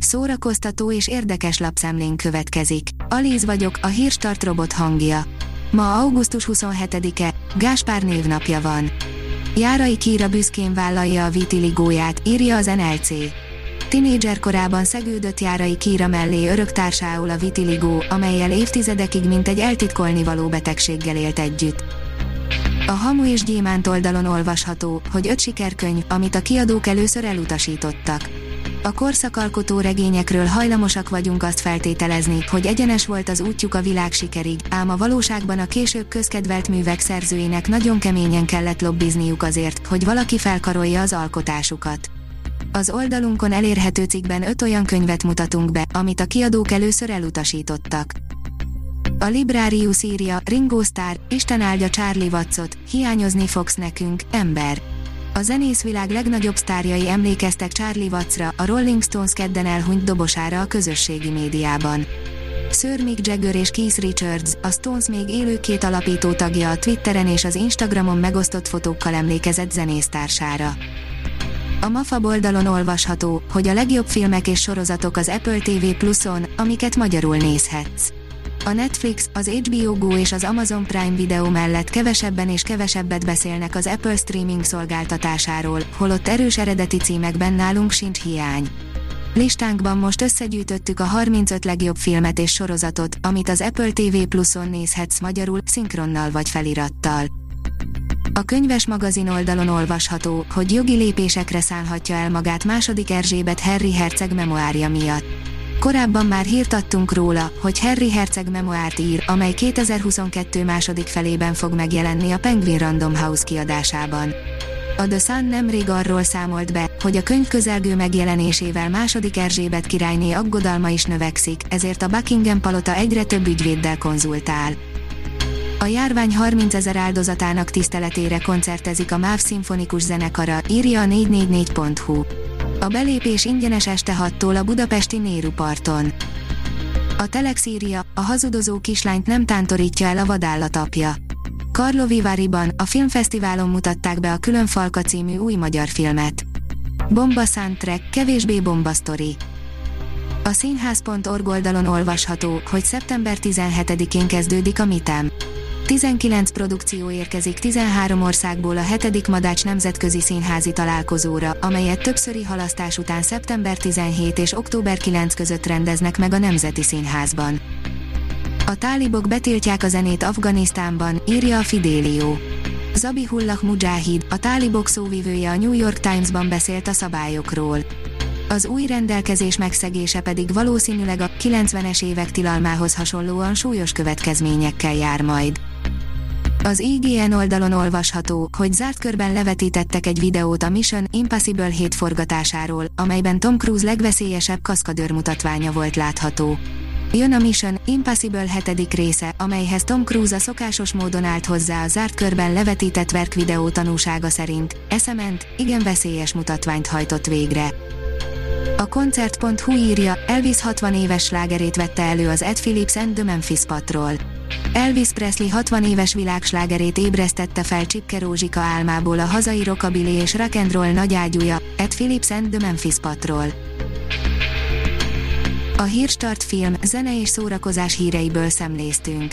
Szórakoztató és érdekes lapszemlén következik. Alíz vagyok, a hírstart robot hangja. Ma augusztus 27-e, Gáspár névnapja van. Járai Kíra büszkén vállalja a vitiligóját, írja az NLC. Tinédzser korában szegődött Járai Kíra mellé öröktársául a vitiligó, amelyel évtizedekig mint egy eltitkolni való betegséggel élt együtt. A Hamu és Gyémánt oldalon olvasható, hogy öt sikerkönyv, amit a kiadók először elutasítottak. A korszakalkotó regényekről hajlamosak vagyunk azt feltételezni, hogy egyenes volt az útjuk a világ sikerig, ám a valóságban a később közkedvelt művek szerzőinek nagyon keményen kellett lobbizniuk azért, hogy valaki felkarolja az alkotásukat. Az oldalunkon elérhető cikkben öt olyan könyvet mutatunk be, amit a kiadók először elutasítottak. A Librarius írja, Ringo Starr, Isten áldja Charlie Wattsot, hiányozni fogsz nekünk, ember. A zenészvilág legnagyobb sztárjai emlékeztek Charlie Wattsra, a Rolling Stones kedden elhunyt dobosára a közösségi médiában. Sir Mick Jagger és Keith Richards, a Stones még élő két alapító tagja a Twitteren és az Instagramon megosztott fotókkal emlékezett zenésztársára. A MAFA oldalon olvasható, hogy a legjobb filmek és sorozatok az Apple TV Plus-on, amiket magyarul nézhetsz. A Netflix, az HBO Go és az Amazon Prime Video mellett kevesebben és kevesebbet beszélnek az Apple streaming szolgáltatásáról, holott erős eredeti címekben nálunk sincs hiány. Listánkban most összegyűjtöttük a 35 legjobb filmet és sorozatot, amit az Apple TV Plus-on nézhetsz magyarul, szinkronnal vagy felirattal. A könyves magazin oldalon olvasható, hogy jogi lépésekre szánhatja el magát második Erzsébet Harry Herceg memoárja miatt. Korábban már hírt adtunk róla, hogy Harry Herceg memoárt ír, amely 2022 második felében fog megjelenni a Penguin Random House kiadásában. A The Sun nemrég arról számolt be, hogy a könyv közelgő megjelenésével második Erzsébet királyné aggodalma is növekszik, ezért a Buckingham palota egyre több ügyvéddel konzultál. A járvány 30 ezer áldozatának tiszteletére koncertezik a MÁV szimfonikus zenekara, írja a 444.hu. A belépés ingyenes este 6-tól a budapesti Néru parton. A Telex írja, a hazudozó kislányt nem tántorítja el a vadállat apja. Karlovi Váriban, a filmfesztiválon mutatták be a Külön Falka című új magyar filmet. Bomba soundtrack, kevésbé bomba sztori. A színház.org oldalon olvasható, hogy szeptember 17-én kezdődik a MITEM. 19 produkció érkezik 13 országból a 7. Madács Nemzetközi Színházi Találkozóra, amelyet többszöri halasztás után szeptember 17 és október 9 között rendeznek meg a Nemzeti Színházban. A tálibok betiltják a zenét Afganisztánban, írja a Fidelio. Zabihullah Mujahid, a tálibok szóvivője a New York Times-ban beszélt a szabályokról. Az új rendelkezés megszegése pedig valószínűleg a 90-es évek tilalmához hasonlóan súlyos következményekkel jár majd. Az IGN oldalon olvasható, hogy zárt körben levetítettek egy videót a Mission Impossible 7 forgatásáról, amelyben Tom Cruise legveszélyesebb kaszkadőr mutatványa volt látható. Jön a Mission Impossible 7. része, amelyhez Tom Cruise a szokásos módon állt hozzá a zárt körben levetített verk videó tanúsága szerint, eszement, igen veszélyes mutatványt hajtott végre. A koncert.hu írja, Elvis 60 éves slágerét vette elő az Ed Phillips and the Memphis Patrol. Elvis Presley 60 éves világslágerét ébresztette fel Csipke Rózsika álmából a hazai rockabilly és rock'n'roll nagyágyúja, Ed Phillips and the Memphis Patrol. A Hírstart film, zene és szórakozás híreiből szemléztünk.